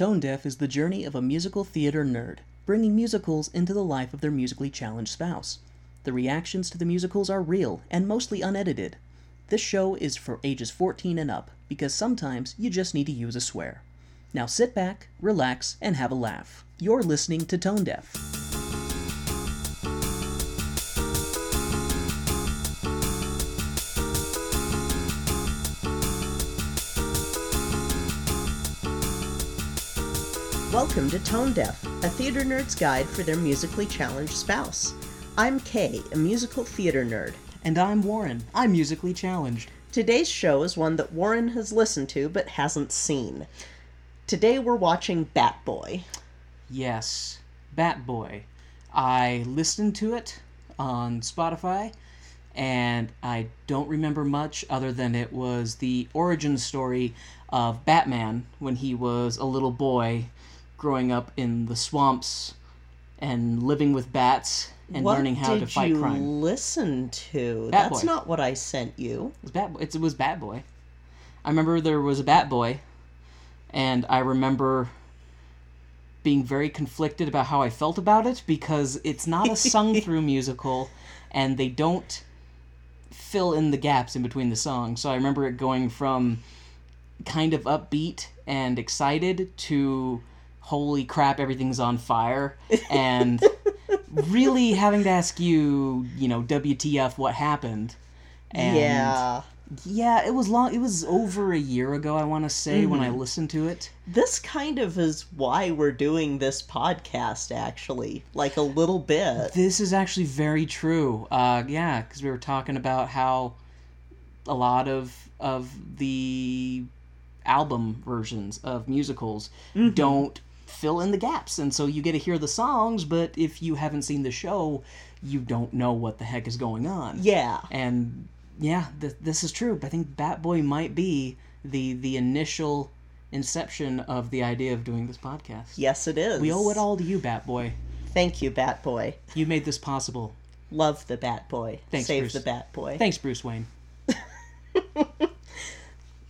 Tone Deaf is the journey of a musical theater nerd, bringing musicals into the life of their musically challenged spouse. The reactions to the musicals are real and mostly unedited. This show is for ages 14 and up because sometimes you just need to use a swear. Now sit back, relax, and have a laugh. You're listening to Tone Deaf. Welcome to Tone Deaf, a theater nerd's guide for their musically challenged spouse. I'm Kay, a musical theater nerd. And I'm Warren. I'm musically challenged. Today's show is one that Warren has listened to but hasn't seen. Today we're watching Bat Boy. Yes, Bat Boy. I listened to it on Spotify, and I don't remember much other than it was the origin story of Batman when he was a little boy growing up in the swamps and living with bats and what learning how to fight crime. What did you listen to? Bat That's Boy. not what I sent you. It was Bat. It was Bat Boy. I remember there was a Bat Boy, and I remember being very conflicted about how I felt about it because it's not a sung through musical, and they don't fill in the gaps in between the songs. So I remember it going from kind of upbeat and excited to holy crap everything's on fire and really having to ask you you know wtf what happened and yeah. yeah, it was long. It was over a year ago, I want to say, when I listened to it. This kind of is why we're doing this podcast, actually. Like a little bit. This is actually very true. Uh, yeah, because we were talking about how a lot of of the album versions of musicals don't fill in the gaps, and so you get to hear the songs, but if you haven't seen the show, you don't know what the heck is going on. Yeah. and yeah, th- this is true. I think Bat Boy might be the the initial inception of the idea of doing this podcast. Yes, it is. We owe it all to you, Bat Boy. Thank you, Bat Boy. You made this possible. Love the Bat Boy. Thanks, Save Bruce. the Bat Boy. Thanks, Bruce Wayne.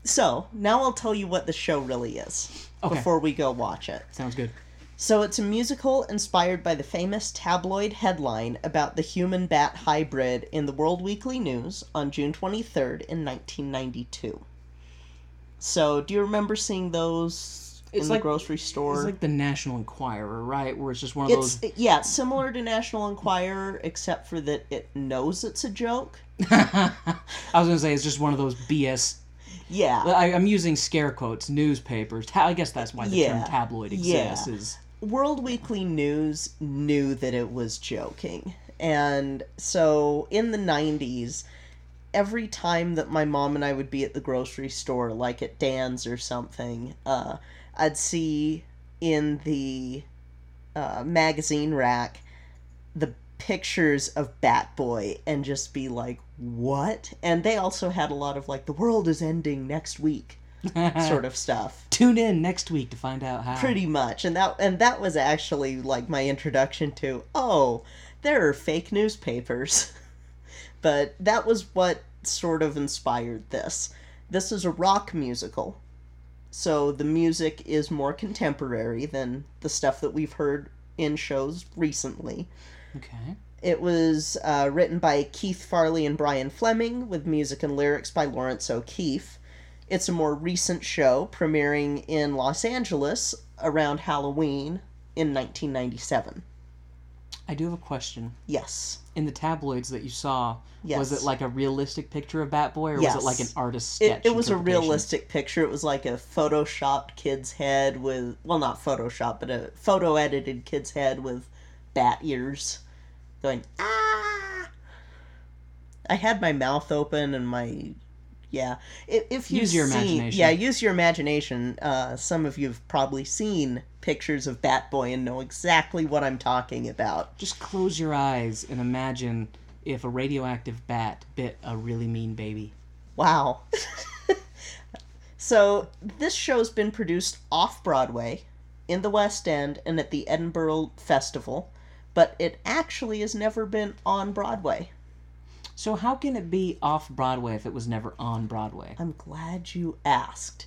So, now I'll tell you what the show really is Okay. before we go watch it. Sounds good. So, it's a musical inspired by the famous tabloid headline about the human bat hybrid in the World Weekly News on June 23rd in 1992. So, do you remember seeing those It's in like- the grocery store? It's like the National Enquirer, right? Where it's just one of It's those. yeah, similar to National Enquirer, except for that it knows it's a joke. I was gonna say it's just one of those BS. Yeah, I, I'm using scare quotes. Newspapers. I guess that's why the term Yeah. tabloid Yeah. exists. Is World Weekly News knew that it was joking. And so in the 90s, every time that my mom and I would be at the grocery store, like at Dan's or something, uh, I'd see in the uh, magazine rack the pictures of Bat Boy and just be like, what? And they also had a lot of like, the world is ending next week sort of stuff. Tune in next week to find out how. pretty much. And that and that was actually like my introduction to oh there are fake newspapers. But that was what sort of inspired this. This is a rock musical. So the music is more contemporary than the stuff that we've heard in shows recently Okay. it was uh, written by Keythe Farley and Brian Flemming, with music and lyrics by Laurence O'Keefe. It's a more recent show, premiering in Los Angeles around Halloween in 1997. I do have a question. Yes. In the tabloids that you saw, was it like a realistic picture of Bat Boy, or was it like an artist It, sketch? it was a realistic picture. It was like a photoshopped kid's head with, well, not Photoshop, but a photo edited kid's head with bat ears going, ah! I had my mouth open and my. Yeah. If, if you've Use your seen- imagination. Yeah, use your imagination. Uh, some of you have probably seen pictures of Bat Boy and know exactly what I'm talking about. Just close your eyes and imagine if a radioactive bat bit a really mean baby. Wow. so, this show's been produced off Broadway, in the West End, and at the Edinburgh Festival, but it actually has never been on Broadway. So how can it be off Broadway if it was never on Broadway? I'm glad you asked.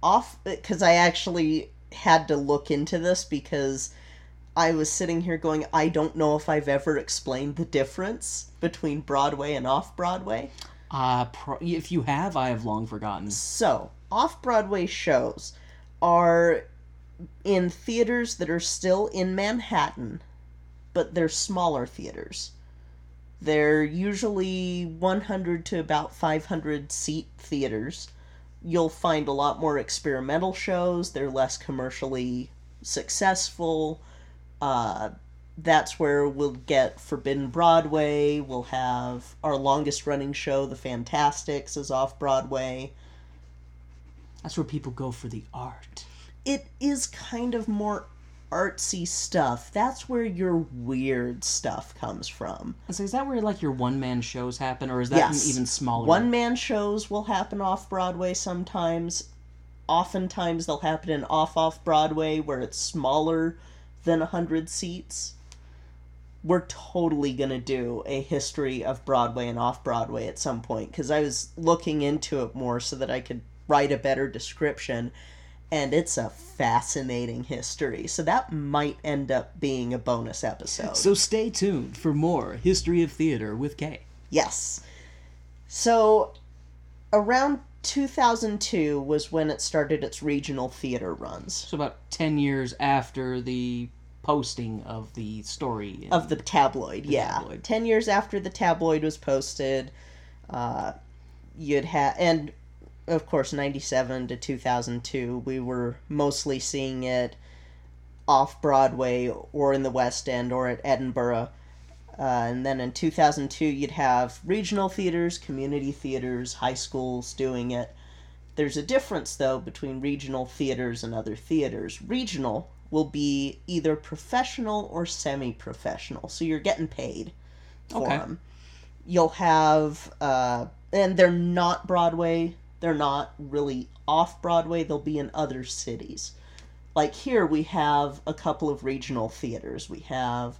Off, because I actually had to look into this because I was sitting here going, I don't know if I've ever explained the difference between Broadway and off Broadway. Uh, pro- if you have, I have long forgotten. So, off Broadway shows are in theaters that are still in Manhattan, but they're smaller theaters. They're usually 100 to about 500 seat theaters. You'll find a lot more experimental shows, they're less commercially successful. Uh, that's where we'll get Forbidden Broadway. We'll have our longest running show, The Fantasticks, is off Broadway. That's where people go for the art. It is kind of more artsy stuff. That's where your weird stuff comes from. So is that where like your one man shows happen, or is that Yes. even smaller? One man shows will happen off Broadway sometimes. Oftentimes they'll happen in off off Broadway where it's smaller than a 100 seats. We're totally going to do a history of Broadway and off Broadway at some point because I was looking into it more so that I could write a better description. And it's a fascinating history. So that might end up being a bonus episode. So stay tuned for more history of theater with Kay. Yes. So around 2002 was when it started its regional theater runs So about ten years after the posting of the story. of the tabloid. yeah. tabloid. 10 years after the tabloid was posted, uh, you'd have and of course 97 to 2002 we were mostly seeing it off Broadway or in the West End or at Edinburgh. Uh, and then in 2002, you'd have regional theaters, community theaters, high schools doing it. There's a difference, though, between regional theaters and other theaters. Regional will be either professional or semi professional, so you're getting paid for Okay. them. You'll have, uh, and they're not Broadway, they're not really off Broadway, they'll be in other cities like here we have a couple of regional theaters. We have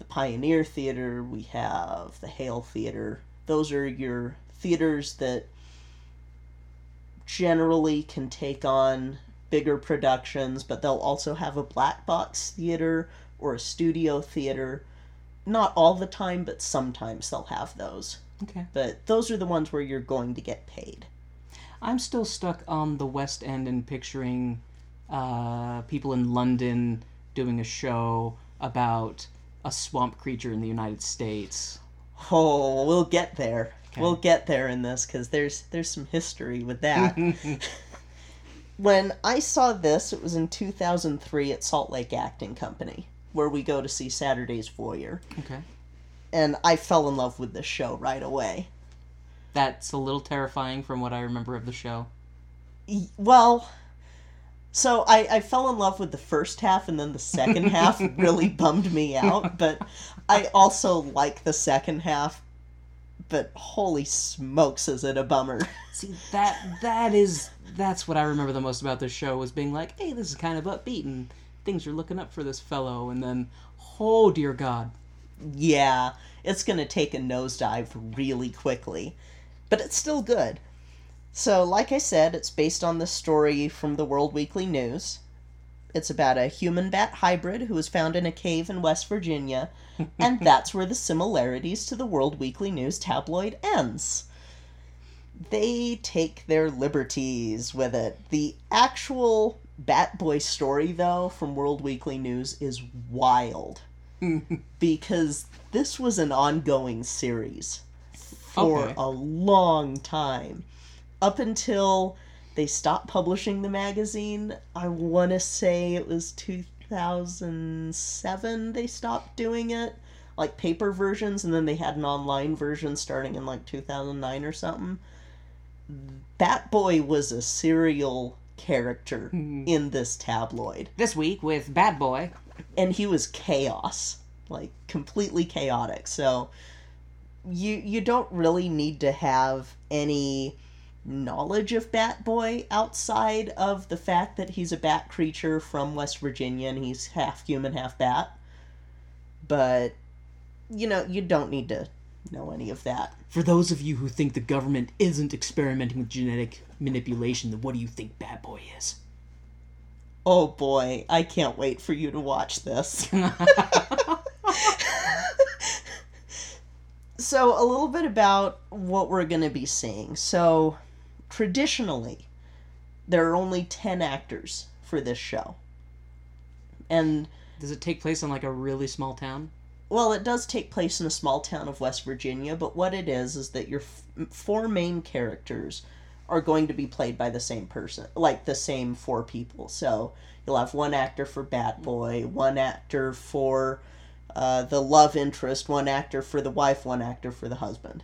the Pioneer Theater, we have the Hale Theater. Those are your theaters that generally can take on bigger productions, but they'll also have a black box theater or a studio theater. Not all the time, but sometimes they'll have those. okay. But those are the ones where you're going to get paid. I'm still stuck on the West End and picturing uh, people in London doing a show about a swamp creature in the United States. Oh, we'll get there. We'll get there in this because there's there's some history with that. when I saw this, it was in 2003 at Salt Lake Acting Company, where we go to see Saturday's Voyeur, Okay. and I fell in love with this show right away. That's a little terrifying from what I remember of the show. Well, so I, I fell in love with the first half, and then the second half really bummed me out. But I also like the second half. But holy smokes, is it a bummer! See that that is that's what I remember the most about this show was being like, hey, this is kind of upbeat and things are looking up for this fellow, and then, oh dear God, yeah, it's going to take a nosedive really quickly. But it's still good. So, like I said, it's based on the story from the World Weekly News. It's about a human bat hybrid who was found in a cave in West Virginia, and that's where the similarities to the World Weekly News tabloid ends. They take their liberties with it. The actual Bat Boy story, though, from World Weekly News is wild because this was an ongoing series for Okay. a long time. Up until they stopped publishing the magazine, I want to say it was 2007 they stopped doing it. Like paper versions, and then they had an online version starting in like 2009 or something. Bat Boy was a serial character mm-hmm. in this tabloid this week with Bat Boy. and he was chaos like completely chaotic so you you don't really need to have any knowledge of bat boy outside of the fact that he's a bat creature from west virginia and he's half human half bat but you know you don't need to know any of that For those of you who think the government isn't experimenting with genetic manipulation, then what do you think Bat Boy is? Oh boy, I can't wait for you to watch this. so, a little bit about what we're going to be seeing. So, traditionally, there are only 10 actors for this show. And, Does it take place in like a really small town? well, it does take place in a small town of West Virginia, but what it is is that your f- four main characters are going to be played by the same person, like the same four people. So, you'll have one actor for Bat Boy, one actor for uh, the love interest, one actor for the wife, one actor for the husband.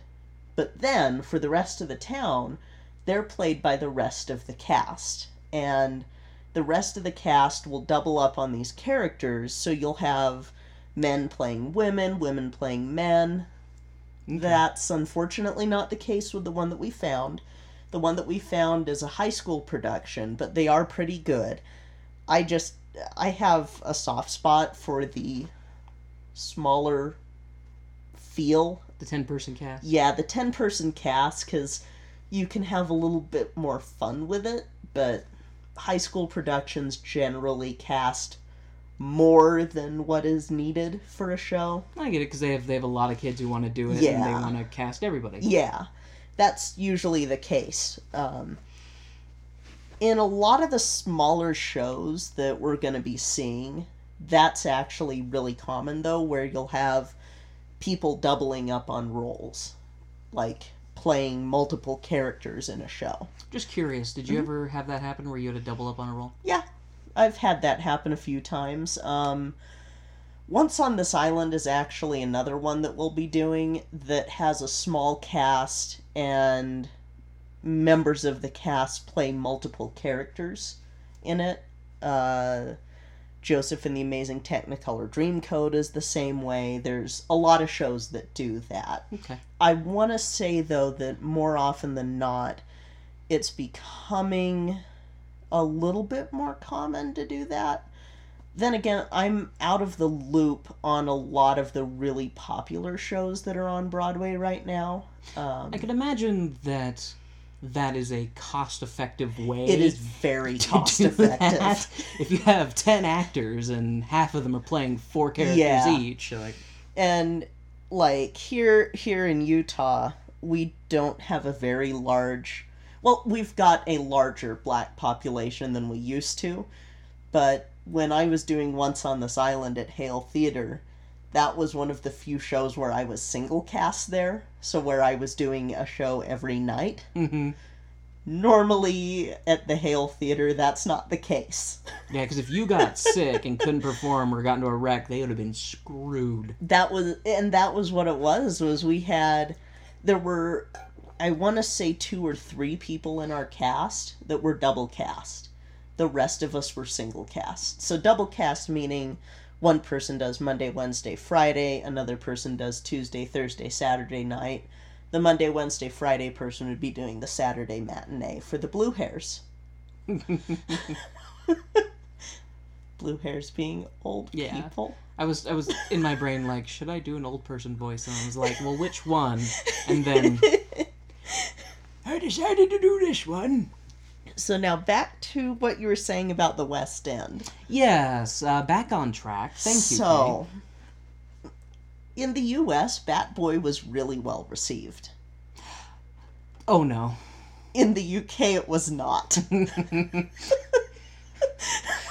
But then, for the rest of the town, they're played by the rest of the cast. And the rest of the cast will double up on these characters, so you'll have men playing women, women playing men. That's unfortunately not the case with the one that we found. The one that we found is a high school production, but they are pretty good. I just I have a soft spot for the smaller feel. The 10 person cast? Yeah, the 10 person cast cuz you can have a little bit more fun with it, but high school productions generally cast more than what is needed for a show. I get it because they have they have a lot of kids who want to do it and they want to cast everybody. Yeah, that's usually the case. Um, in a lot of the smaller shows that we're going to be seeing, that's actually really common, though, where you'll have people doubling up on roles, like playing multiple characters in a show. Just curious, did you ever have that happen where you had to double up on a role? Yeah, I've had that happen a few times. Um, Once on This Island is actually another one that we'll be doing that has a small cast and members of the cast play multiple characters in it. Uh, Joseph and the Amazing Technicolor Dreamcoat is the same way. There's a lot of shows that do that. Okay. I want to say though that more often than not, it's becoming a little bit more common to do that. Then again, I'm out of the loop on a lot of the really popular shows that are on Broadway right now. Um, I can imagine that that is a cost effective way it is very cost effective. If you have 10 actors and half of them are playing four characters Yeah. each, like, and like here here in Utah, we don't have a very large well, we've got a larger black population than we used to, but when I was doing Once on This Island at Hale Theater, that was one of the few shows where I was single cast there, so where I was doing a show every night. mm-hmm. Normally at the Hale Theater, that's not the case. Yeah, because if you got sick and couldn't perform or got into a wreck, they would have been screwed. that was and that was what it was was we had there were i want to say two or three people in our cast that were double cast the rest of us were single cast so double cast meaning one person does monday wednesday friday another person does tuesday thursday saturday night the monday wednesday friday person would be doing the saturday matinee for the blue hairs blue hairs being old Yeah. people I was I was in my brain like, should I do an old person voice? And I was like, well, which one? And then I decided to do this one. So now back to what you were saying about the West End. Yes, uh, back on track. Thank you. So, in the U.S., Bat Boy was really well received. Oh no. In the U.K., it was not.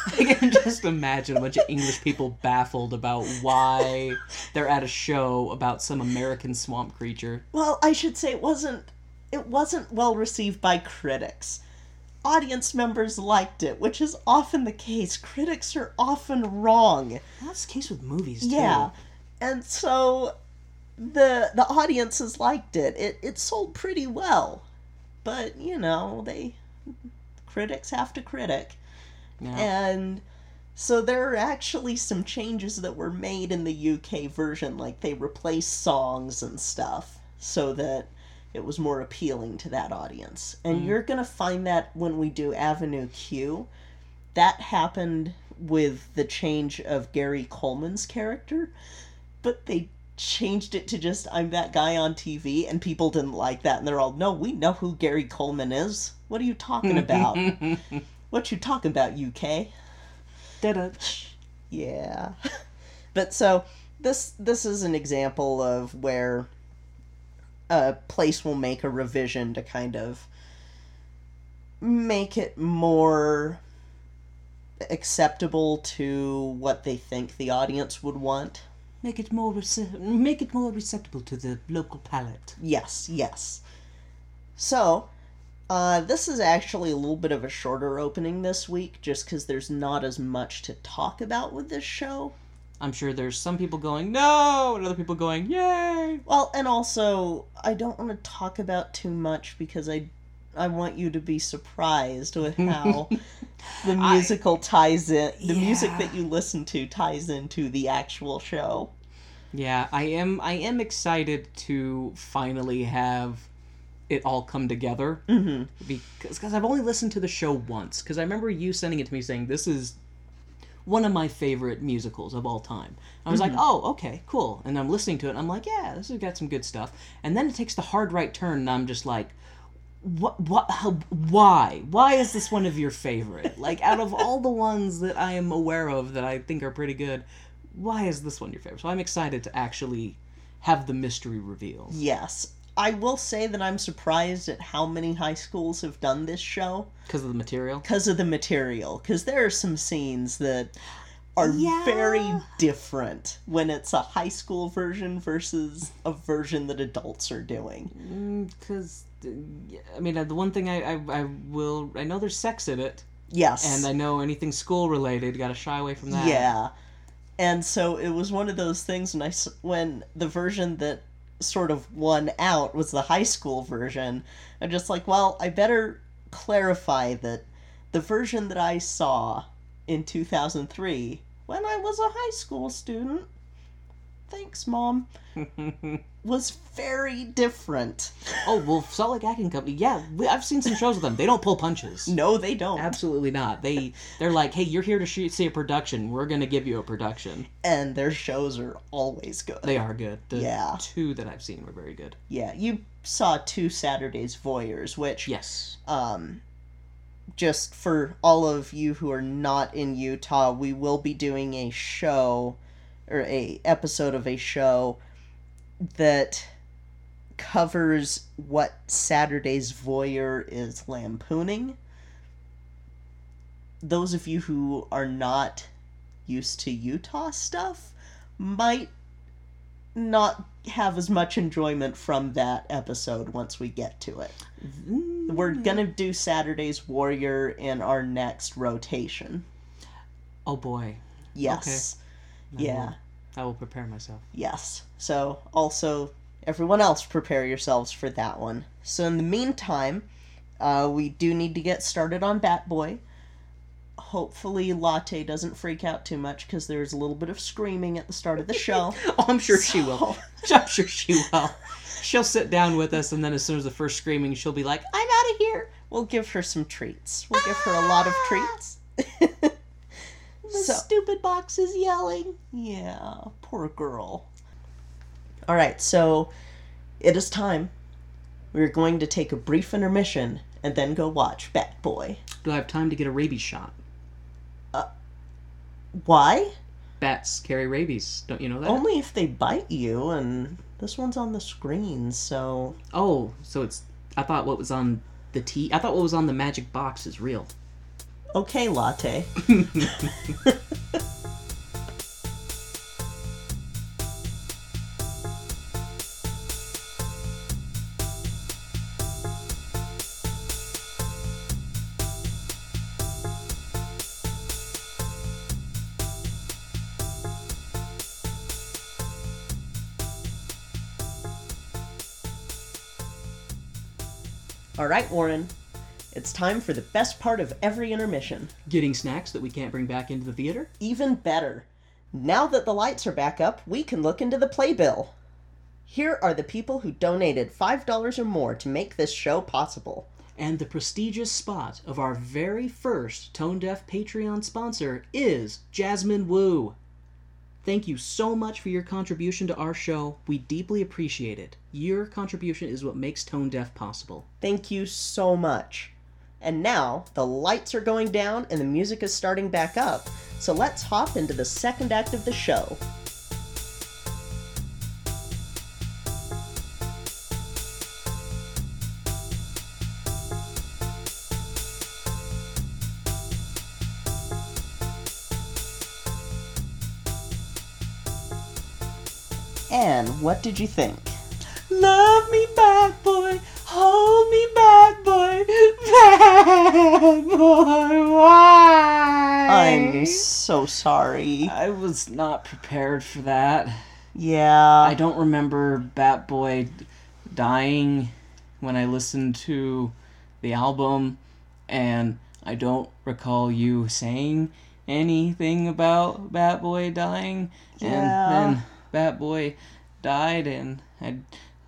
I can just imagine a bunch of English people baffled about why they're at a show about some American swamp creature. well, I should say it wasn't. It wasn't well received by critics. Audience members liked it, which is often the case. Critics are often wrong. That's the case with movies too. Yeah, and so the the audiences liked it. It it sold pretty well, but you know they critics have to critic, Yeah. and so there are actually some changes that were made in the UK version, like they replaced songs and stuff so that it was more appealing to that audience. And mm. you're gonna find that when we do Avenue Q, that happened with the change of Gary Coleman's character, but they changed it to just I'm that guy on TV and people didn't like that and they're all no we know who Gary Coleman is what are you talking about what you talking about UK Da-da. Yeah. But so this this is an example of where a place will make a revision to kind of make it more acceptable to what they think the audience would want. Make it more rece- make it more receptible to the local palate. Yes, yes. So, uh, this is actually a little bit of a shorter opening this week, just because there's not as much to talk about with this show. I'm sure there's some people going no, and other people going yay. Well, and also, I don't want to talk about too much because I, I want you to be surprised with how the musical ties in. The music that you listen to ties into the actual show. Yeah, I am. I am excited to finally have it all come together. Mm-hmm. Because cause I've only listened to the show once. Because I remember you sending it to me saying this is one of my favorite musicals of all time. I was like, mm-hmm. oh, okay, cool. And I'm listening to it, and I'm like, yeah, this has got some good stuff. And then it takes the hard right turn, and I'm just like, what? What? How, why? Why is this one of your favorite? Like, out of all the ones that I am aware of that I think are pretty good, why is this one your favorite? So I'm excited to actually have the mystery revealed. Yes. I will say that I'm surprised at how many high schools have done this show Because of the material? because of the material. Because there are some scenes that are Yeah. very different when it's a high school version versus a version that adults are doing. Because, I mean, uh, the one thing I, I, I will. I know there's sex in it, Yes. and I know anything school related, gotta shy away from that. Yeah. And so it was one of those things when I s- when the version that sort of won out was the high school version. I'm just like, well, I better clarify that the version that I saw in 2003 when I was a high school student, thanks mom, was very different. Oh, well, Salt Lake Acting Company, yeah, we, I've seen some shows with them. They don't pull punches. No, they don't. Absolutely not. They they're like, hey, you're here to shoot, see a production. We're gonna give you a production. And their shows are always good. They are good. The Yeah. two that I've seen were very good. yeah, you saw two Saturdays Voyeurs, which Yes. um, just for all of you who are not in Utah, we will be doing a show or a episode of a show that covers what Saturday's Voyeur is lampooning. Those of you who are not used to Utah stuff might not have as much enjoyment from that episode once we get to it. We're mm. gonna do Saturday's Warrior in our next rotation. Oh boy. Yes. Yeah. I will prepare myself. Yes. So also everyone else prepare yourselves for that one. So in the meantime, uh, we do need to get started on Bat Boy. Hopefully Latte doesn't freak out too much because there's a little bit of screaming at the start of the show. Oh, I'm sure she will. I'm sure she will. She'll sit down with us, and then as soon as the first screaming, she'll be like, "I'm out of here." We'll give her some treats. We'll give her a lot of treats. The So- stupid box is yelling. Yeah, poor girl. All right, so it is time. We're going to take a brief intermission and then go watch Bat Boy. Do I have time to get a rabies shot? Uh, Why? Bats carry rabies. Don't you know that? Only if they bite you, and this one's on the screen, so. Oh, so it's. I thought what was on the T. I thought what was on the magic box is real. Okay, Latte. All right, Warren. It's time for the best part of every intermission. Getting snacks that we can't bring back into the theater. Even better. Now that the lights are back up, we can look into the playbill. Here are the people who donated $5 or more to make this show possible. And the prestigious spot of our very first Tone Deaf Patreon sponsor is Jasmine Wu. Thank you so much for your contribution to our show. We deeply appreciate it. Your contribution is what makes Tone Deaf possible. Thank you so much. And now the lights are going down and the music is starting back up. So let's hop into the second act of the show. And what did you think? Love me, bad boy. Hold me, bad boy. Bad boy. Why? I'm so sorry. I was not prepared for that. Yeah. I don't remember Bat Boy dying when I listened to the album, and I don't recall you saying anything about Bat Boy dying. Yeah. And then Bat Boy died, and I,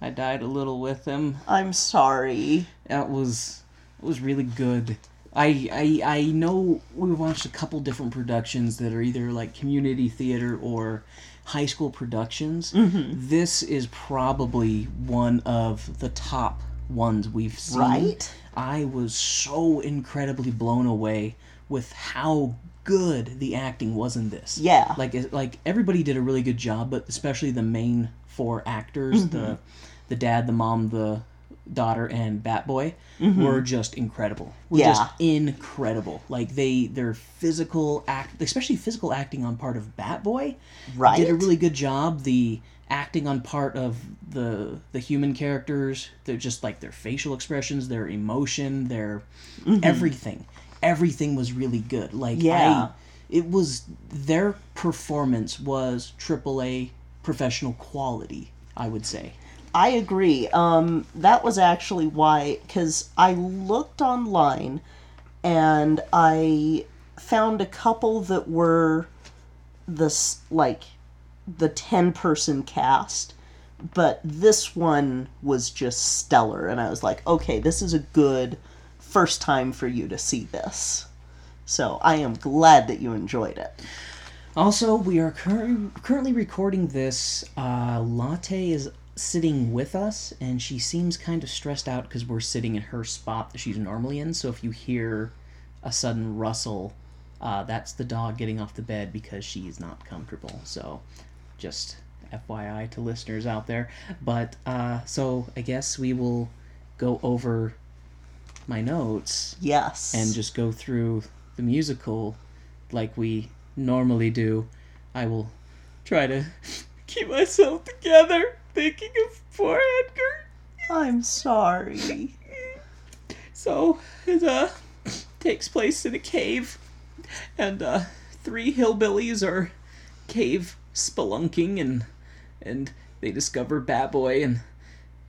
I died a little with him. I'm sorry. That was it was really good. I, I I know we watched a couple different productions that are either like community theater or high school productions. Mm-hmm. This is probably one of the top ones we've seen. Right? I was so incredibly blown away with how good the acting was in this. Yeah. Like it- like everybody did a really good job, but especially the main four actors, Mm-hmm. the the dad, the mom, the daughter and Bat Boy were just incredible. Were Mm-hmm. Yeah. just incredible. Like they their physical act especially physical acting on part of Bat Boy Right? did a really good job. The acting on part of the the human characters, they're just like their facial expressions, their emotion, their everything. Everything was really good. Like Yeah. I, it was their performance was AAA professional quality, I would say. I agree. Um, that was actually why, because I looked online and I found a couple that were this like the 10 person cast but this one was just stellar and i was like okay this is a good first time for you to see this so i am glad that you enjoyed it Also, we are cur- currently recording this. Uh, Latte is sitting with us, and she seems kind of stressed out because we're sitting in her spot that she's normally in. So if you hear a sudden rustle, uh, that's the dog getting off the bed because she's not comfortable. So just FYI to listeners out there. But uh, so I guess we will go over my notes yes and just go through the musical like we normally do, I will try to keep myself together thinking of poor Edgar. i'm sorry So it uh takes place in a cave and uh three hillbillies are cave spelunking and and they discover Bat Boy and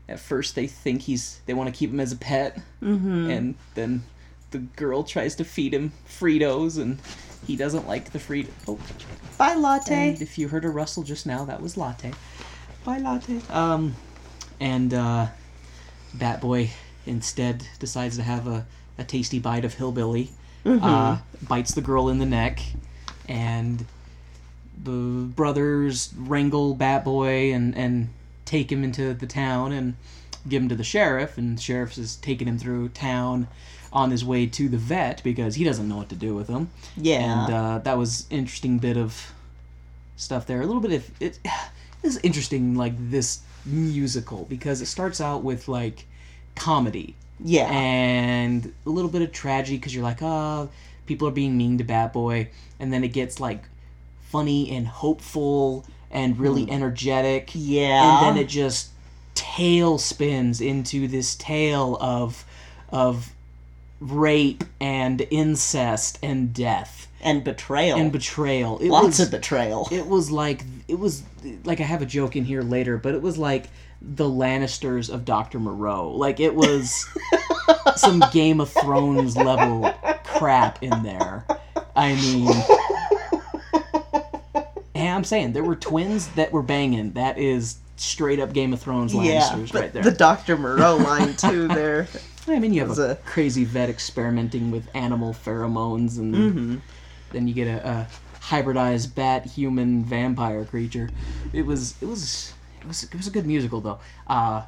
at first they think he's they want to keep him as a pet mm-hmm. and then the girl tries to feed him Fritos and he doesn't like the freedom. Oh, bye latte and if you heard a rustle just now, that was Latte. Bye, Latte. Um, and uh, Bat Boy instead decides to have a, a tasty bite of Hillbilly, uh, bites the girl in the neck, and the brothers wrangle Batboy and, and take him into the town and give him to the sheriff, and the sheriff is taking him through town on his way to the vet because he doesn't know what to do with him. Yeah. And uh, that was interesting bit of stuff there. A little bit of it is interesting, like this musical because it starts out with like comedy. Yeah. And a little bit of tragedy because you're like, oh, people are being mean to Bat Boy, and then it gets like funny and hopeful and really energetic, yeah. And then it just tail spins into this tale of of rape and incest and death and betrayal and betrayal. It lots was, of betrayal It was like it was like I have a joke in here later, but it was like the Lannisters of Doctor Moreau. Like it was some Game of Thrones level crap in there. I mean, hey, I'm saying there were twins that were banging. That is straight up Game of Thrones Lannisters but right there. the dr moreau line too there I mean, you have a, a- crazy vet experimenting with animal pheromones, and Mm-hmm. then you get a, a hybridized bat human vampire creature. It was it was it was it was a good musical though. Uh,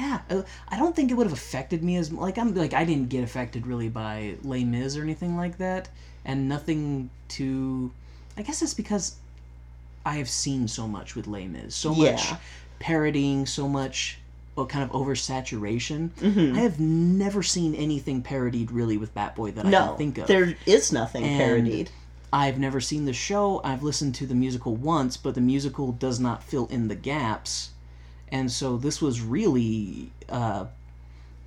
yeah, uh, I don't think it would have affected me as like I'm like I didn't get affected really by Les Mis or anything like that, and nothing to. I guess it's because I have seen so much with Les Mis, so much parodying, so much kind of oversaturation. Mm-hmm. I have never seen anything parodied really with Batboy that I can think of. there is nothing And- parodied. I've never seen the show. I've listened to the musical once, but the musical does not fill in the gaps. And so this was really uh,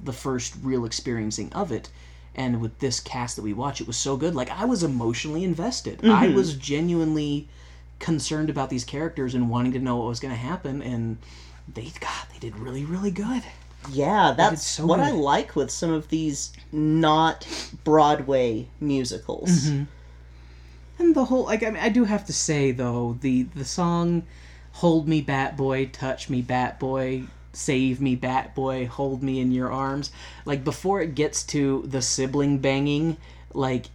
the first real experiencing of it. And with this cast that we watch, it was so good. Like, I was emotionally invested. I was genuinely concerned about these characters and wanting to know what was going to happen. And they, God, they did really, really good. Yeah, that's so what good. I like with some of these not Broadway musicals. Mm-hmm. And the whole like I mean I do have to say though the the song "Hold Me, Bat Boy," "Touch Me, Bat Boy," "Save Me, Bat Boy," "Hold Me in Your Arms," like before it gets to the sibling banging, like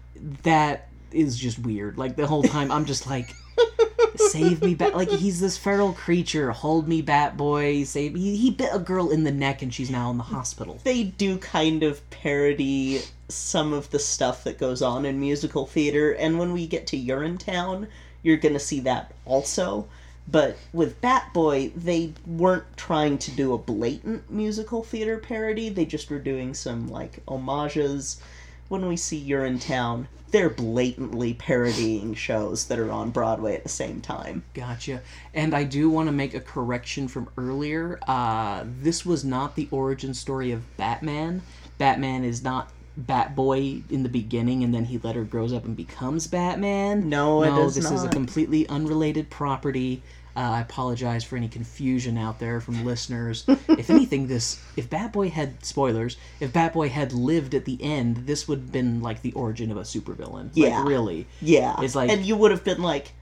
that is just weird. Like the whole time I'm just like. Save me, bat! Like he's this feral creature. Hold me, bat boy. Save he, he bit a girl in the neck and she's now in the hospital. They do kind of parody some of the stuff that goes on in musical theater, and when we get to Urinetown, you're gonna see that also. But with Bat Boy, they weren't trying to do a blatant musical theater parody. They just were doing some like homages. When we see Urinetown, they're blatantly parodying shows that are on Broadway at the same time. Gotcha. And I do want to make a correction from earlier. Uh, this was not the origin story of Batman. Batman is not Batboy in the beginning, and then he later grows up and becomes Batman. No, it is this is a completely unrelated property. Uh, I apologize for any confusion out there from listeners. if anything, this if Batboy had spoilers, if Batboy had lived at the end, this would have been like the origin of a supervillain. Yeah. Like really. Yeah, It's like- and you would have been like,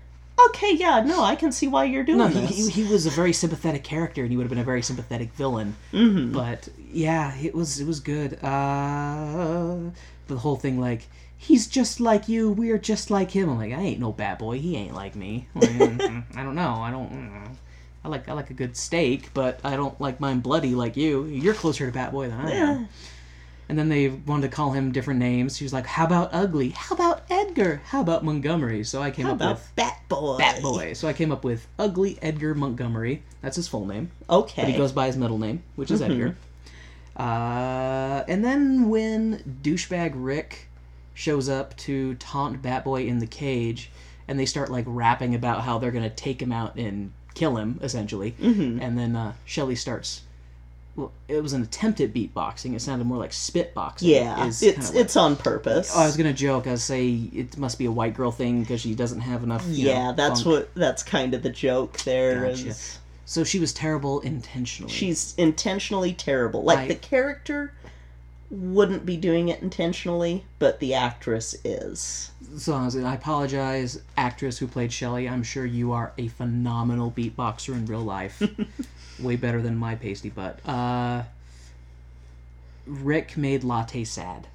okay, yeah, no, I can see why you're doing No, he, this. he, he was a very sympathetic character, and he would have been a very sympathetic villain. Mm-hmm. But yeah, it was it was good. Uh, the whole thing, like he's just like you, we're just like him. I'm like, I ain't no bad boy. He ain't like me. Like, I don't know. I don't. I like I like a good steak, but I don't like mine bloody like you. You're closer to Bat Boy than I am. And then they wanted to call him different names. He was like, "How about Ugly? How about Edgar? How about Montgomery?" So I came How up about with Bat Boy? Bat Boy. So I came up with Ugly Edgar Montgomery. That's his full name. Okay. But he goes by his middle name, which is Edgar. Uh, and then when douchebag Rick shows up to taunt Batboy in the cage, and they start like rapping about how they're gonna take him out and kill him, essentially. Mm-hmm. And then uh, Shelly starts. Well, it was an attempt at beatboxing. It sounded more like spitboxing. yeah, it's like- it's on purpose. Oh, I was gonna joke. I was say it must be a white girl thing because she doesn't have enough. yeah, know, that's funk. what that's kind of the joke there. Gotcha. is So she was terrible intentionally. she's intentionally terrible. Like I- the character wouldn't be doing it intentionally, but the actress is. so I, apologize, actress who played Shelley. I'm sure you are a phenomenal beatboxer in real life, way better than my pasty butt. Uh, Rick made Latte sad.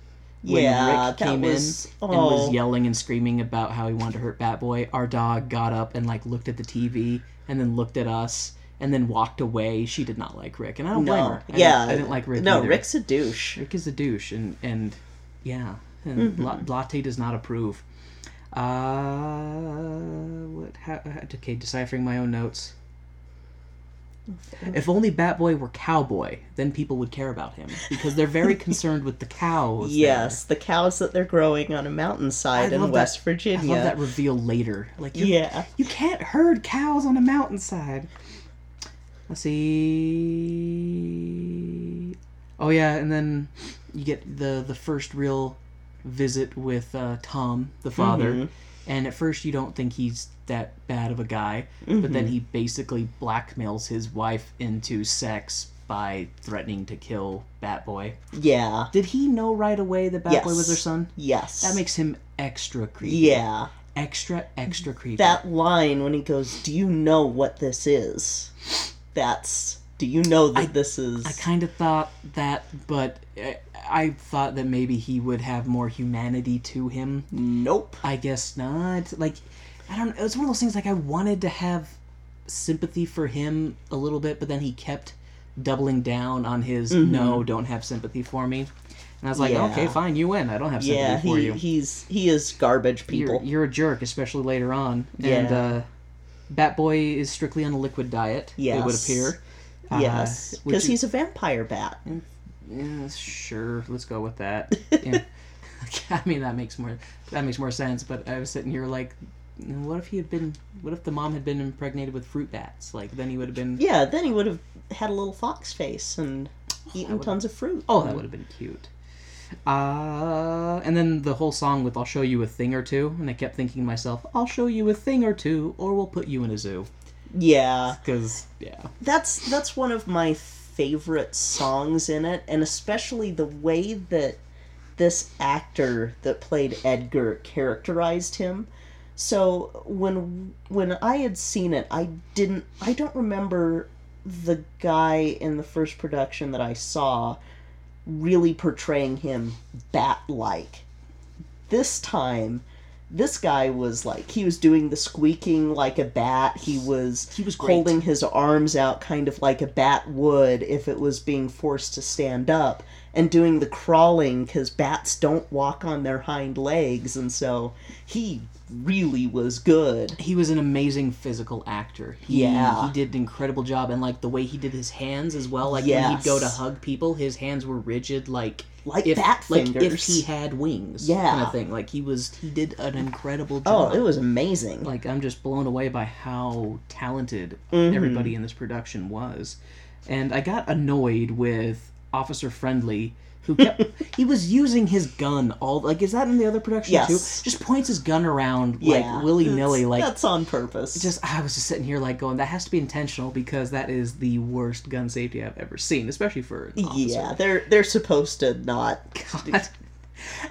When Yeah, Rick came was- in and was oh. yelling and screaming about how he wanted to hurt Batboy, our dog got up and like looked at the TV and then looked at us and then walked away. She did not like Rick, and I don't blame her. I yeah, didn't, I didn't like Rick. No, either. Rick's a douche. Rick is a douche, and and yeah, and Mm-hmm. Latte does not approve. Uh, what? How, okay, deciphering my own notes. If only Batboy were cowboy, then people would care about him because they're very concerned with the cows. there. Yes, the cows that they're growing on a mountainside in West that- Virginia. I love that reveal later. Like, you, Yeah. you can't herd cows on a mountainside. Let's see. Oh yeah, and then you get the the first real visit with uh, Tom, the father. Mhm. And at first, you don't think he's that bad of a guy, but then he basically blackmails his wife into sex by threatening to kill Batboy. Yeah. Did he know right away that Batboy Yes. was her son? Yes. That makes him extra creepy. Yeah. Extra, extra creepy. That line when he goes, "Do you know what this is?" That's. Do you know that this is? I kind of thought that, but I, I thought that maybe he would have more humanity to him. Nope. I guess not. Like, I don't. It was one of those things. Like, I wanted to have sympathy for him a little bit, but then he kept doubling down on his no, don't have sympathy for me. And I was like, Mm-hmm. Yeah. okay, fine, you win. I don't have sympathy Yeah, for he, you. he's he is garbage people. You're, you're a jerk, especially later on. And Yeah. Uh, Bat Boy is strictly on a liquid diet. Yes. It would appear. Uh, yes, because is- he's a vampire bat. Yeah, sure, let's go with that. Yeah. I mean, that makes more that makes more sense. But I was sitting here like, what if he had been? What if the mom had been impregnated with fruit bats? Like then he would have been. Yeah, then he would have had a little fox face and eaten would- tons of fruit. Oh, that would have been cute. Uh, and then the whole song with "I'll show you a thing or two, and I kept thinking to myself, "I'll show you a thing or two, or we'll put you in a zoo." Yeah, Because yeah, that's that's one of my favorite songs in it, and especially the way that this actor that played Edgar characterized him. So when when I had seen it, I didn't I don't remember the guy in the first production that I saw really portraying him bat like. This time this guy was like he was doing the squeaking like a bat. He was He was great. holding his arms out kind of like a bat would if it was being forced to stand up and doing the crawling cuz bats don't walk on their hind legs and so he really was good. he was an amazing physical actor. He, Yeah. he did an incredible job, and like the way he did his hands as well. Like when he'd go to hug people, his hands were rigid, like Like if, bat like if he had wings, Yeah. kind of thing. Like he was, he did an incredible job. Oh, it was amazing. like I'm just blown away by how talented Mm-hmm. everybody in this production was, and I got annoyed with Officer Friendly. Who kept? he was using his gun all like. Is that in the other production Yes. too? Just points his gun around yeah, like willy nilly. Like that's on purpose. just I was just sitting here like going, that has to be intentional because that is the worst gun safety I've ever seen, especially for yeah, they're they're supposed to not. God.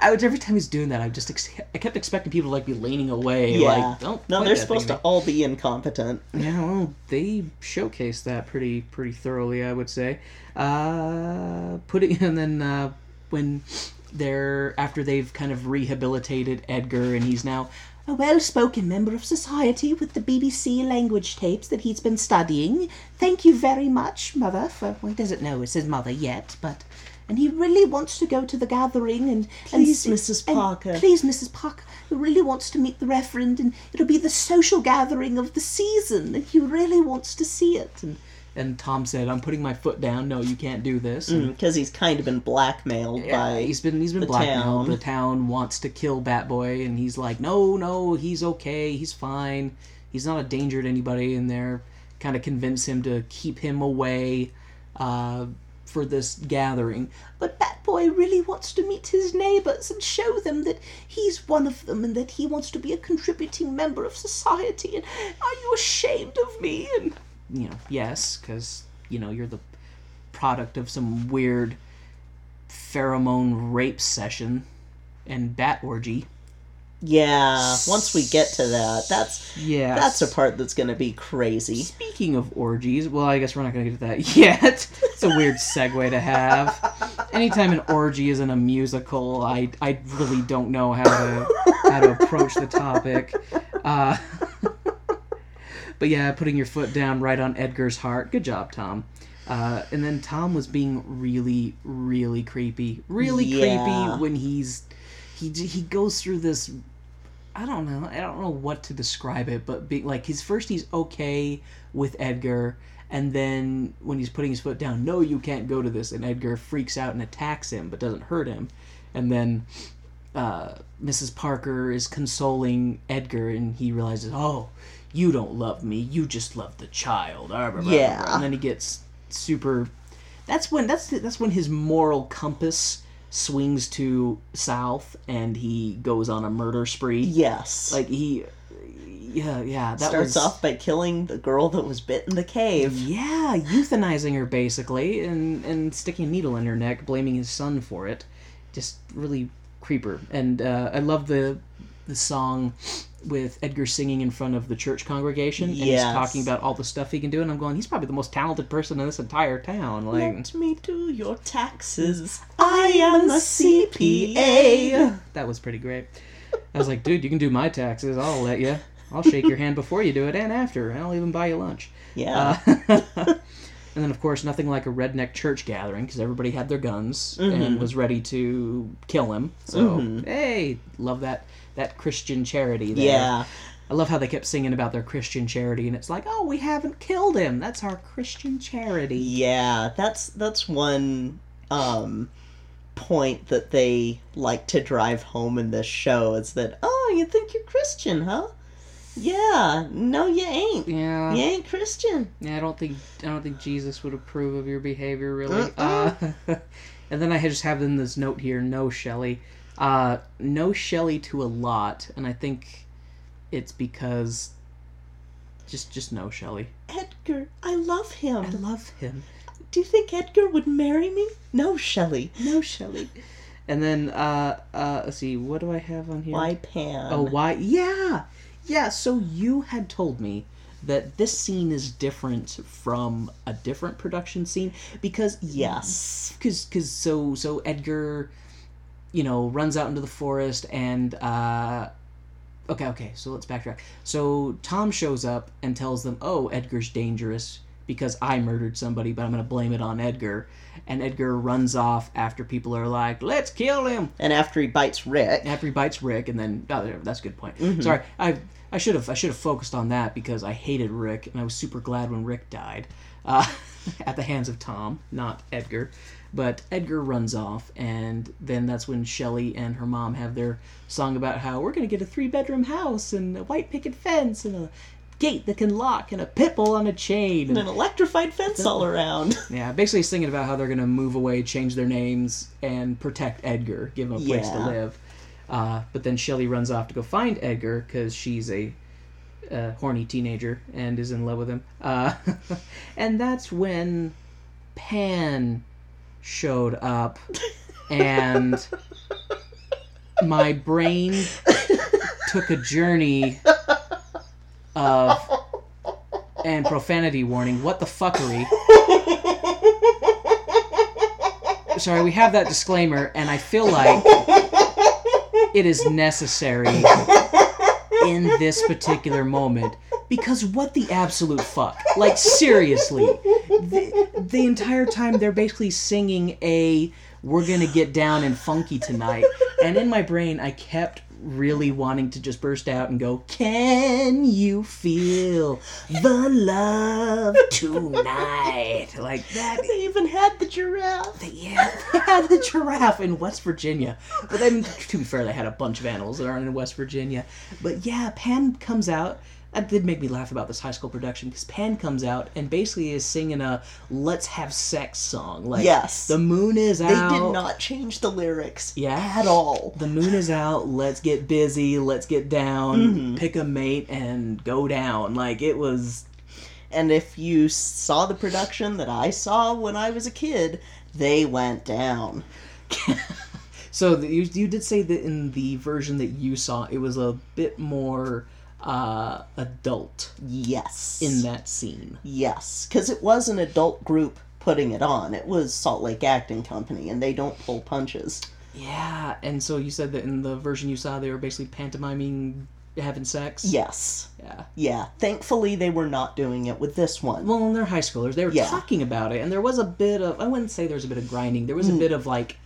I would every time he's doing that, I just ex- I kept expecting people to like be leaning away. Yeah, like don't. no, they're supposed to all be incompetent. me." Yeah, well, they showcased that pretty pretty thoroughly, I would say. Uh, putting and then uh, when they're after they've kind of rehabilitated Edgar and he's now a well-spoken member of society with the BBC language tapes that he's been studying. Thank you very much, mother. For well, he doesn't know it's his mother yet, but and he really wants to go to the gathering and Please, and, Mrs. and Parker. please, Mrs. Parker, he really wants to meet the reverend, and it'll be the social gathering of the season, and he really wants to see it. And and Tom said, "I'm putting my foot down. No, you can't do this." And Because he's kind of been blackmailed yeah, by. he's been he's been the blackmailed. town. The town wants to kill Bat Boy, and he's like, "No, no, he's okay. He's fine. He's not a danger to anybody." And they're kind of convince him to keep him away uh, for this gathering. But Bat Boy really wants to meet his neighbors and show them that he's one of them and that he wants to be a contributing member of society. And are you ashamed of me? And you know, yes, because you know you're the product of some weird pheromone rape session and bat orgy. Yeah, once we get to that, that's Yeah. that's a part that's going to be crazy. Speaking of orgies, well, I guess we're not going to get to that yet. it's a weird segue to have. Anytime an orgy is in a musical, I I really don't know how to how to approach the topic. Uh, but yeah, putting your foot down right on Edgar's heart. Good job, Tom. Uh, and then Tom was being really, really creepy. Really Yeah. creepy when he's he he goes through this I don't know. I don't know what to describe it, but be, like his first, he's okay with Edgar, and then when he's putting his foot down, no, you can't go to this, and Edgar freaks out and attacks him, but doesn't hurt him, and then uh, Mrs. Parker is consoling Edgar, and he realizes, oh, you don't love me, you just love the child. Blah, Yeah. and then he gets super. That's when that's that's when his moral compass swings to south, and he goes on a murder spree Yes. like he yeah yeah that starts was off by killing the girl that was bit in the cave. yeah euthanizing her basically and and sticking a needle in her neck blaming his son for it just really creeper and uh, i love the the song with edgar singing in front of the church congregation and he's talking about all the stuff he can do and i'm going he's probably the most talented person in this entire town. Like Let me do your taxes. I am a CPA. that was pretty great. I was like dude you can do my taxes. I'll let you i'll shake your hand before you do it and after and i'll even buy you lunch. Yeah. Uh, And then, of course, nothing like a redneck church gathering because everybody had their guns and was ready to kill him. So, hey, love that that Christian charity there. Yeah. I love how they kept singing about their Christian charity, and it's like, oh, we haven't killed him. That's our Christian charity. Yeah, that's that's one um point that they like to drive home in this show is that oh, you think you're Christian, huh? Yeah, no you ain't. Yeah. You ain't Christian. Yeah, I don't think I don't think Jesus would approve of your behavior, really. Uh-uh. Uh, and then I just have in this note here: no Shelley, uh, no Shelley to a lot, and I think it's because just just no Shelley. Edgar, I love him. I love him. Do you think Edgar would marry me? No, Shelley. No Shelley. And then uh, uh, let's see, what do I have on here? Why Pan? Oh, why? Yeah, yeah. So you had told me that this scene is different from a different production scene because Yes. because because so so Edgar, you know, runs out into the forest and uh, okay okay. So let's backtrack. So Tom shows up and tells them, "Oh, Edgar's dangerous." Because I murdered somebody, but I'm gonna blame it on Edgar. And Edgar runs off after people are like, "Let's kill him!" And after he bites Rick, after he bites Rick, and then oh, that's a good point. Sorry, I I should have I should have focused on that because I hated Rick, and I was super glad when Rick died uh, at the hands of Tom, not Edgar. But Edgar runs off, and then that's when Shelley and her mom have their song about how we're gonna get a three bedroom house and a white picket fence and a gate that can lock and a pit bull on a chain. and an electrified fence all around. Yeah, basically he's singing about how they're going to move away, change their names, and protect Edgar, give him a place to live. Uh, but then Shelley runs off to go find Edgar because she's a uh, horny teenager and is in love with him. Uh, and that's when Pan showed up, and my brain took a journey of and profanity warning. What the fuckery? Sorry, we have that disclaimer, and I feel like it is necessary in this particular moment because what the absolute fuck? Like seriously, the, the entire time they're basically singing a "We're gonna get down and funky tonight," and in my brain I kept really wanting to just burst out and go, "Can you feel the love tonight?" Like that They even had the giraffe. yeah, they had the giraffe in West Virginia. But then, to be fair, they had a bunch of animals that aren't in West Virginia. But yeah, Pan comes out. That did make me laugh about this high school production because Pan comes out and basically is singing a "Let's Have Sex" song. Like, Yes. the moon is They out. They did not change the lyrics Yeah. at all. The moon is out. Let's get busy. Let's get down. Mm-hmm. Pick a mate and go down. Like it was. And if you saw the production that I saw when I was a kid, they went down. So you you did say that in the version that you saw, it was a bit more uh, adult Yes. in that scene. Yes, because it was an adult group putting it on. It was Salt Lake Acting Company, and they don't pull punches. Yeah, and so you said that in the version you saw, they were basically pantomiming having sex. Yes. Yeah. Yeah. Thankfully, they were not doing it with this one. Well, and they're high schoolers. They were Yeah. talking about it, and there was a bit of I wouldn't say there was a bit of grinding. There was Mm. a bit of like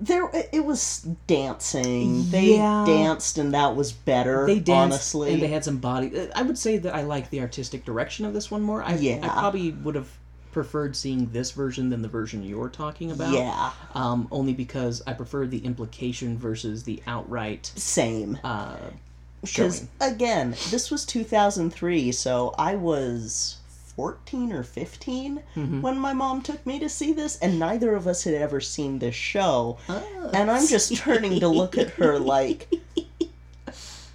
There, it was dancing. They Yeah. danced, and that was better. they danced honestly. and they had some body. I would say that I like the artistic direction of this one more. I, Yeah. I probably would have preferred seeing this version than the version you're talking about. Yeah. Um, only because I prefer the implication versus the outright Same. uh, Because again, this was 2003, so I was 14 or 15 Mm-hmm. when my mom took me to see this, and neither of us had ever seen this show. Ah. And I'm just turning to look at her like,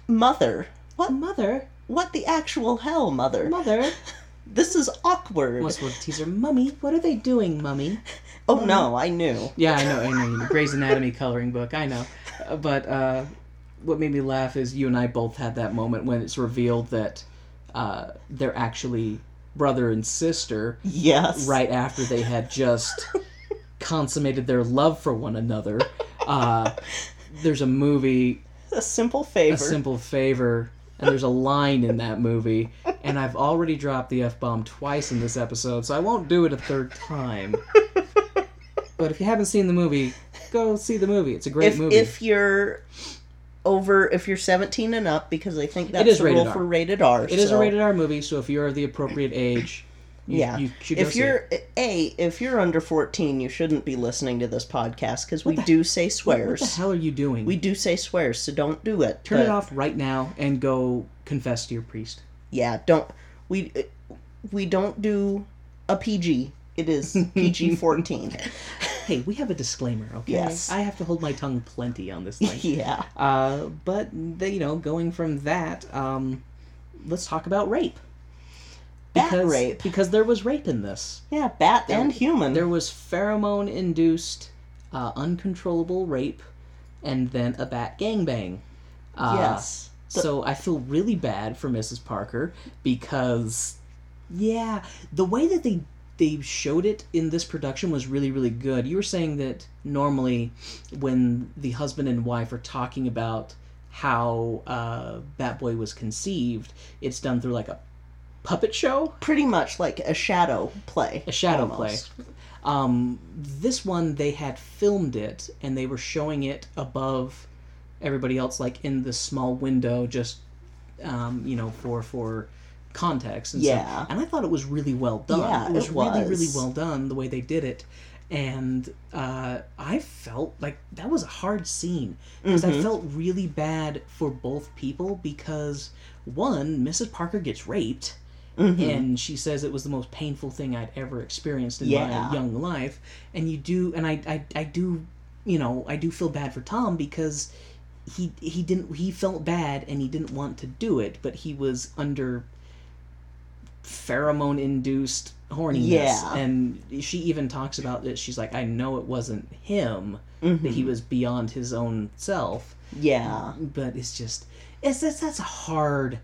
Mother, what? Mother, What the actual hell, Mother? mother. This is awkward. What's what teaser? Mummy, what are they doing, mummy? Oh no, I knew. Yeah, I know, I know. you know, Grey's Anatomy coloring book. I know, Uh, but uh, what made me laugh is you and I both had that moment when it's revealed that uh, they're actually brother and sister. Yes. Right after they had just consummated their love for one another. Uh, there's a movie A simple favor. a simple favor and there's a line in that movie and I've already dropped the f bomb twice in this episode, so I won't do it a third time. but if you haven't seen the movie, go see the movie. It's a great if movie. if you're over, if you're 17 and up, because I think that's is the rated rule R. for rated R. it is a rated R movie, so if you're of the appropriate age, you, Yeah. you if you're it. a if you're under 14, you shouldn't be listening to this podcast because we do say What swears. the hell are you doing? We do say swears, so don't do it. Turn it off right now and go confess to your priest. Yeah, don't we we don't do a PG. It is PG 14. Hey, we have a disclaimer, okay? Yes. I have to hold my tongue plenty on this thing. yeah. Uh, but the, you know, going from that, um, let's talk about rape. Bat Because, rape. because there was rape in this. Yeah, bat and human. There was pheromone induced, uh, uncontrollable rape, and then a bat gangbang. Uh, yes. So I feel really bad for Mrs. Parker because, yeah, the way that they they showed it in this production was really really good. You were saying that normally when the husband and wife are talking about how uh, Bat Boy was conceived, it's done through like a puppet show, Pretty much like a shadow play. a shadow almost. play. Um, this one they had filmed it and they were showing it above everybody else, like in the small window, just um, you know, for for context and Yeah. stuff. And I thought it was really well done. Yeah, it was it really really well done the way they did it. And uh, I felt like that was a hard scene because Mm-hmm. I felt really bad for both people because one, Mrs. Parker gets raped, and she says it was the most painful thing I'd ever experienced in Yeah. my young life. And you do, and I, I, I do, you know, I do feel bad for Tom because he he didn't he felt bad and he didn't want to do it, but he was under pheromone induced horniness Yeah. and she even talks about it she's like i know it wasn't him that he mm-hmm. was beyond his own self Yeah. but it's just it's that's, that's a hard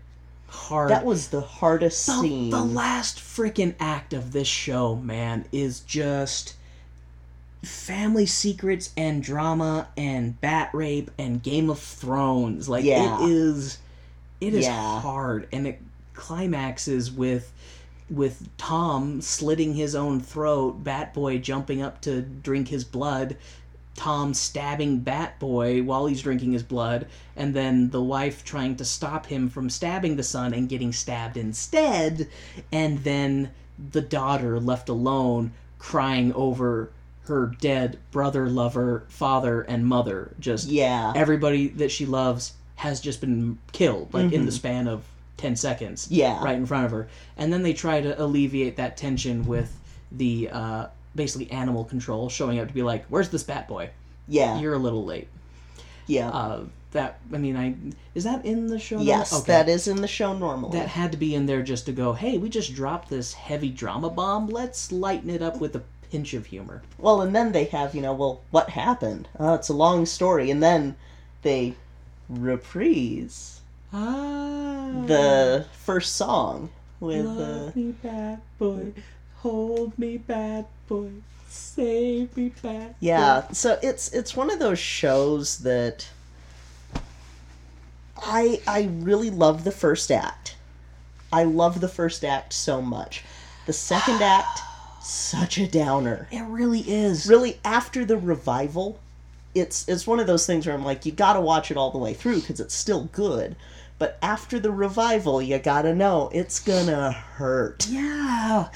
hard That was the hardest the, scene. the last freaking act of this show, man, is just family secrets and drama and bat rape and Game of Thrones. Like Yeah. it is it is Yeah. hard and it climaxes with with Tom slitting his own throat, Bat Boy jumping up to drink his blood, Tom stabbing Bat Boy while he's drinking his blood, and then the wife trying to stop him from stabbing the son and getting stabbed instead, and then the daughter left alone crying over her dead brother, lover, father, and mother. Just yeah. everybody that she loves has just been killed, like in the mm-hmm. span of 10 seconds. Yeah. Right in front of her. And then they try to alleviate that tension with the uh, basically animal control showing up to be like, where's this bat boy? Yeah. You're a little late. yeah. Uh, that, I mean, I is that in the show? yes, Okay. that is in the show normally. That had to be in there just to go, hey, we just dropped this heavy drama bomb. Let's lighten it up with a pinch of humor. Well, and then they have, you know, well, what happened? Uh, it's a long story. And then they reprise Ah. the first song with Love the. me, bad boy. Hold me, bad boy. Save me, bad Yeah, so it's it's one of those shows that I I really love the first act. I love the first act so much. The second act, such a downer. It really is. really after the revival it's it's one of those things where i'm like you gotta watch it all the way through because it's still good but after the revival you gotta know it's gonna hurt Yeah.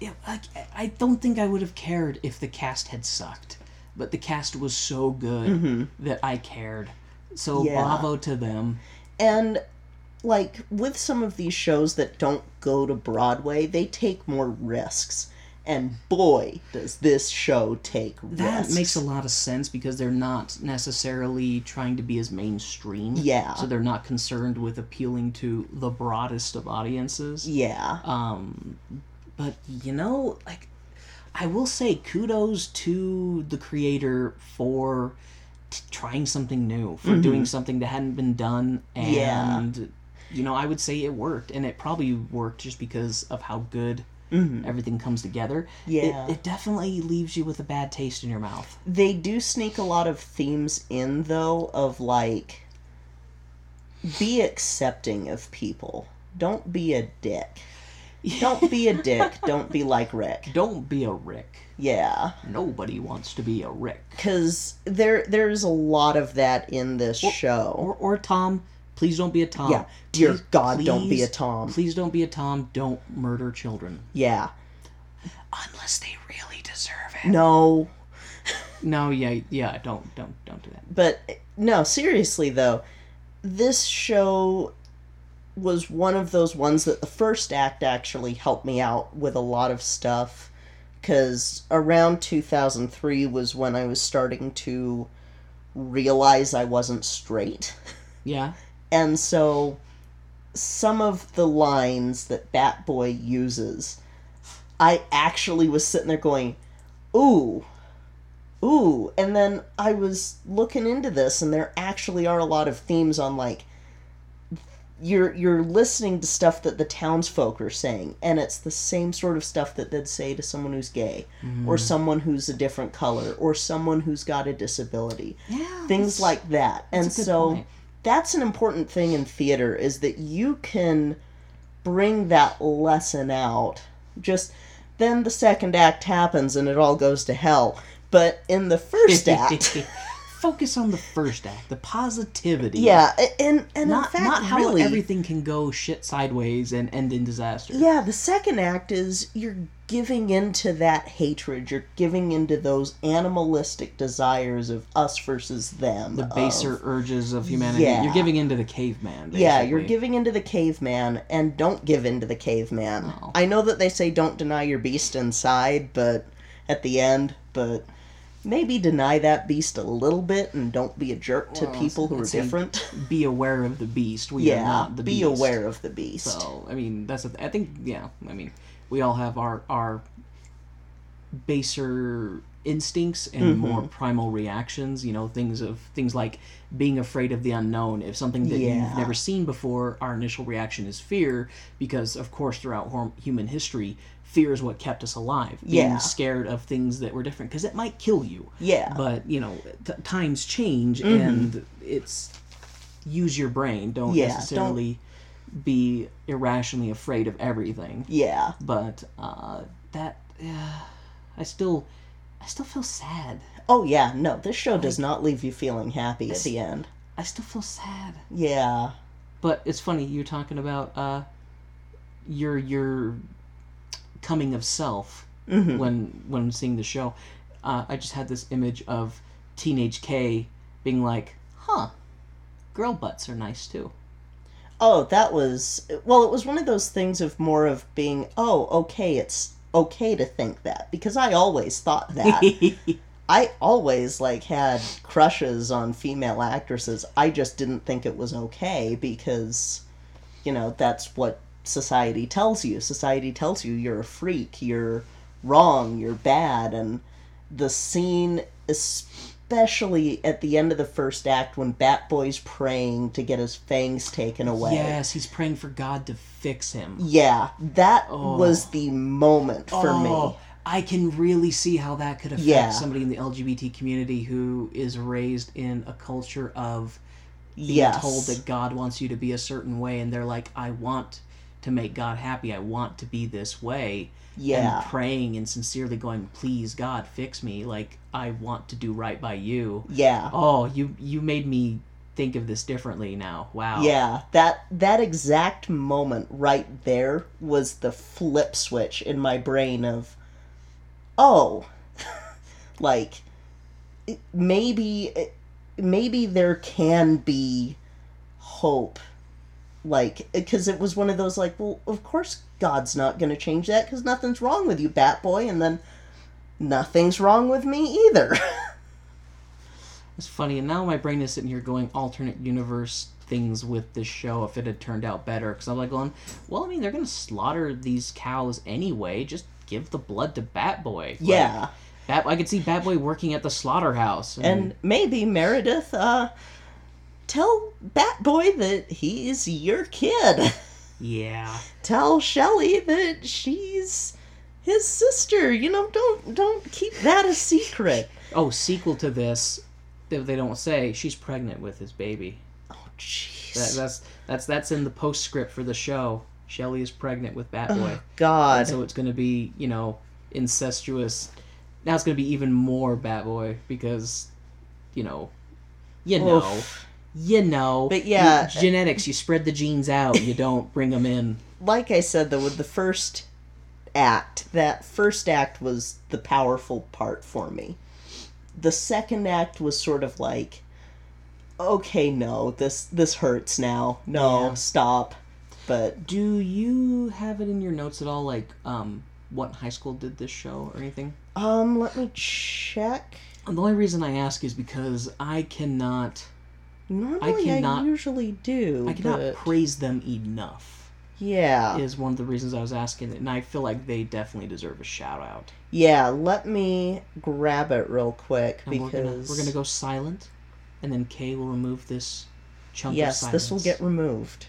It, like, I don't think I would have cared if the cast had sucked, but the cast was so good that I cared. So Mm-hmm. Yeah. bravo to them. and like with some of these shows that don't go to broadway they take more risks and boy does this show take That risks makes a lot of sense because they're not necessarily trying to be as mainstream. Yeah. So they're not concerned with appealing to the broadest of audiences. yeah Um, but you know, like, I will say kudos to the creator for t- trying something new, for doing something that hadn't been done, Mm-hmm. Yeah. and you know, I would say it worked, and it probably worked just because of how good everything comes together. Mm-hmm. Yeah. it, it definitely leaves you with a bad taste in your mouth. They do sneak a lot of themes in, though, of like, be accepting of people. don't be a dick. Don't be a dick. Don't be like Rick. Don't be a Rick. Yeah, Nobody wants to be a Rick. because there there's a lot of that in this show. Or, or Tom. Please don't be a Tom. yeah, dear Please- God, don't be a Tom. Please don't be a Tom. Don't murder children. Yeah, Unless they really deserve it. no, No, yeah, yeah, don't, don't, don't do that. but no, seriously though, this show was one of those ones that the first act actually helped me out with a lot of stuff because around 2003 was when I was starting to realize I wasn't straight. Yeah. And so some of the lines that Bat Boy uses, I actually was sitting there going, ooh, ooh. And then I was looking into this, and there actually are a lot of themes on like, you're you're listening to stuff that the townsfolk are saying, and it's the same sort of stuff that they'd say to someone who's gay, or someone who's a different color, or someone who's got a disability Yeah. things like that. And so point. That's an important thing in theater is that you can bring that lesson out. Just then the second act happens and it all goes to hell. But in the first act, Focus on the first act, the positivity. yeah, and and Not, in fact, not how really, everything can go shit sideways and end in disaster. Yeah, the second act is you're giving into that hatred. You're giving into those animalistic desires of us versus them. The of- baser urges of humanity. Yeah. You're giving into the caveman. Basically. Yeah, you're giving into the caveman, and don't give into the caveman. No. I know that they say don't deny your beast inside, but at the end, but maybe deny that beast a little bit and don't be a jerk to Well, people who are different. Be aware of the beast. We are not the be beast. Be aware of the beast. So I mean, that's a th- I think yeah. I mean, we all have our our baser instincts and Mm-hmm. more primal reactions. You know, things of things like being afraid of the unknown. If something that Yeah. you've never seen before, our initial reaction is fear because, of course, throughout hor- human history. Fear is what kept us alive. Being Yeah. scared of things that were different because it might kill you. Yeah. Mm-hmm. But you know, t- times change, and it's use your brain. Don't Yeah, don't- necessarily be irrationally afraid of everything. yeah. But uh, that, uh, I still, I still feel sad. Oh yeah, no, this show does not leave you feeling happy at the end. I still feel sad. Yeah. But it's funny you're talking about uh, your your coming of self Mm-hmm. when when seeing the show. Uh, I just had this image of teenage K being like, "Huh, girl butts are nice too." Oh, that was well, it was one of those things of more of being, oh, okay, it's okay to think that because I always thought that. I always like had crushes on female actresses. I just didn't think it was okay because you know, that's what society tells you. Society tells you you're a freak, you're wrong, you're bad and the scene especially at the end of the first act when Bat Boy's praying to get his fangs taken away. yes, he's praying for God to fix him. Yeah, that Oh. was the moment for me. Oh, I can really see how that could affect Yeah. somebody in the LGBT community who is raised in a culture of being Yes. told that God wants you to be a certain way, and they're like, I want to make God happy. I want to be this way. Yeah. And praying and sincerely going, please God, fix me. Like I want to do right by you. Yeah. Oh, you you made me think of this differently now. Wow. Yeah, that that exact moment right there was the flip switch in my brain of oh like maybe maybe there can be hope like because it was one of those like well of course god's not going to change that because nothing's wrong with you bat boy and then nothing's wrong with me either It's funny, and now my brain is sitting here going alternate universe things with this show if it had turned out better. Because I'm like going, well, I mean, they're gonna slaughter these cows anyway. Just give the blood to Bat Boy. Like, yeah Bat. I could see Bat Boy working at the slaughterhouse. And maybe Meredith, uh, tell Bat Boy that he's your kid. yeah, tell Shelley that she's his sister. You know, don't don't keep that a secret. oh, sequel to this, they don't say she's pregnant with his baby. Oh, jeez. That, that's that's that's in the postscript for the show. Shelley is pregnant with Bat Boy. Oh, God. And so it's going to be, you know, incestuous. Now it's going to be even more Bat Boy because, you know, you know, Oof. You know. But yeah. You- genetics. You spread the genes out. You don't bring them in. like I said though, with the first act, that first act was the powerful part for me. The second act was sort of like, okay, no, this this hurts now. No, Yeah. stop. But Do you have it in your notes at all, like um, what high school did this show or anything? um, let me check. And the only reason I ask is because I cannot, Normally, I, cannot- usually do. I cannot but praise them enough. yeah, Is one of the reasons I was asking, and I feel like they definitely deserve a shout out. yeah. Let me grab it real quick And we're gonna because we're gonna go silent, and then Kay will remove this chunk yes, of silence. this will get removed.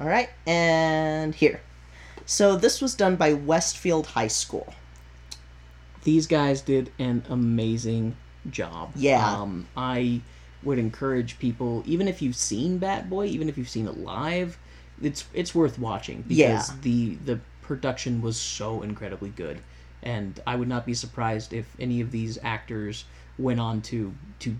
All right, and here. So this was done by Westfield High School. These guys did an amazing job. Yeah. Um, I would encourage people, even if you've seen Bat Boy, even if you've seen it live, it's it's worth watching because Yeah. the the production was so incredibly good, and I would not be surprised if any of these actors went on to to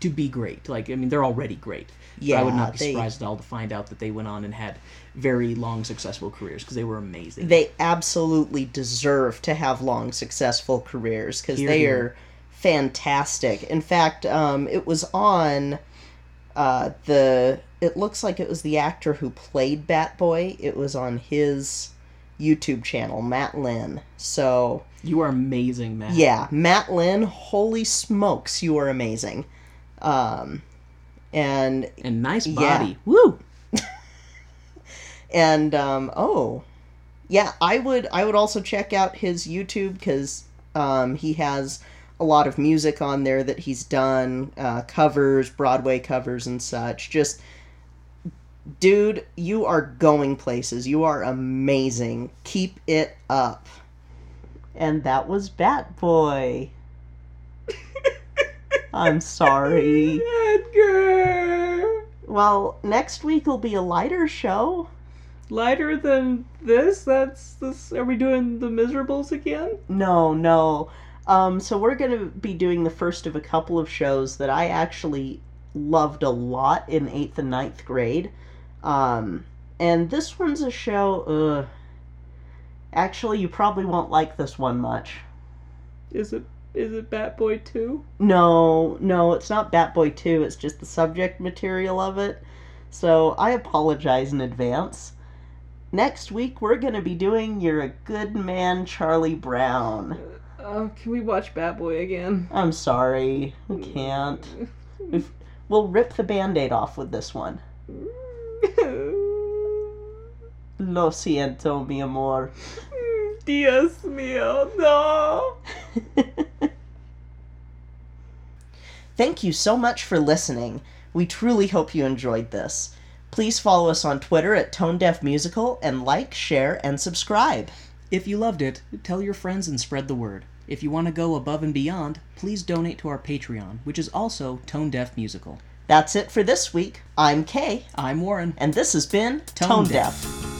to be great. Like I mean, they're already great. But I would not be they- surprised at all to find out that they went on and had very long, successful careers because they were amazing. They absolutely deserve to have long, successful careers because they are fantastic. In fact, um, it was on uh, the. It looks like it was the actor who played Bat Boy. It was on his YouTube channel, Matt Lynn. So you are amazing, man. yeah, Matt Lynn. Holy smokes, you are amazing. Um, and And nice Yeah. body. Woo! and um, oh yeah i would i would also check out his youtube because um, he has a lot of music on there that he's done uh, covers broadway covers and such just dude you are going places you are amazing keep it up and that was bat boy i'm sorry Edgar! well next week will be a lighter show Lighter than this? That's this. Are we doing the miserables again? No, no. Um, so we're going to be doing the first of a couple of shows that I actually loved a lot in eighth and ninth grade. Um, and this one's a show. Uh, actually, you probably won't like this one much. Is it? Is it Bat Boy two? No, no, it's not Bat Boy 2, it's just the subject material of it. So I apologize in advance. Next week, we're going to be doing You're a Good Man, Charlie Brown. Uh, can we watch Bat Boy again? I'm sorry, I can't. We've, we'll rip the band aid off with this one. Lo siento, mi amor. Dios mío, no. Thank you so much for listening. We truly hope you enjoyed this. Please follow us on Twitter at Tone Deaf Musical and like, share, and subscribe. If you loved it, tell your friends and spread the word. If you want to go above and beyond, please donate to our Patreon, which is also Tone Deaf Musical. That's it for this week. I'm Kay, I'm Warren. and this has been Tone Tone, Deaf. Deaf.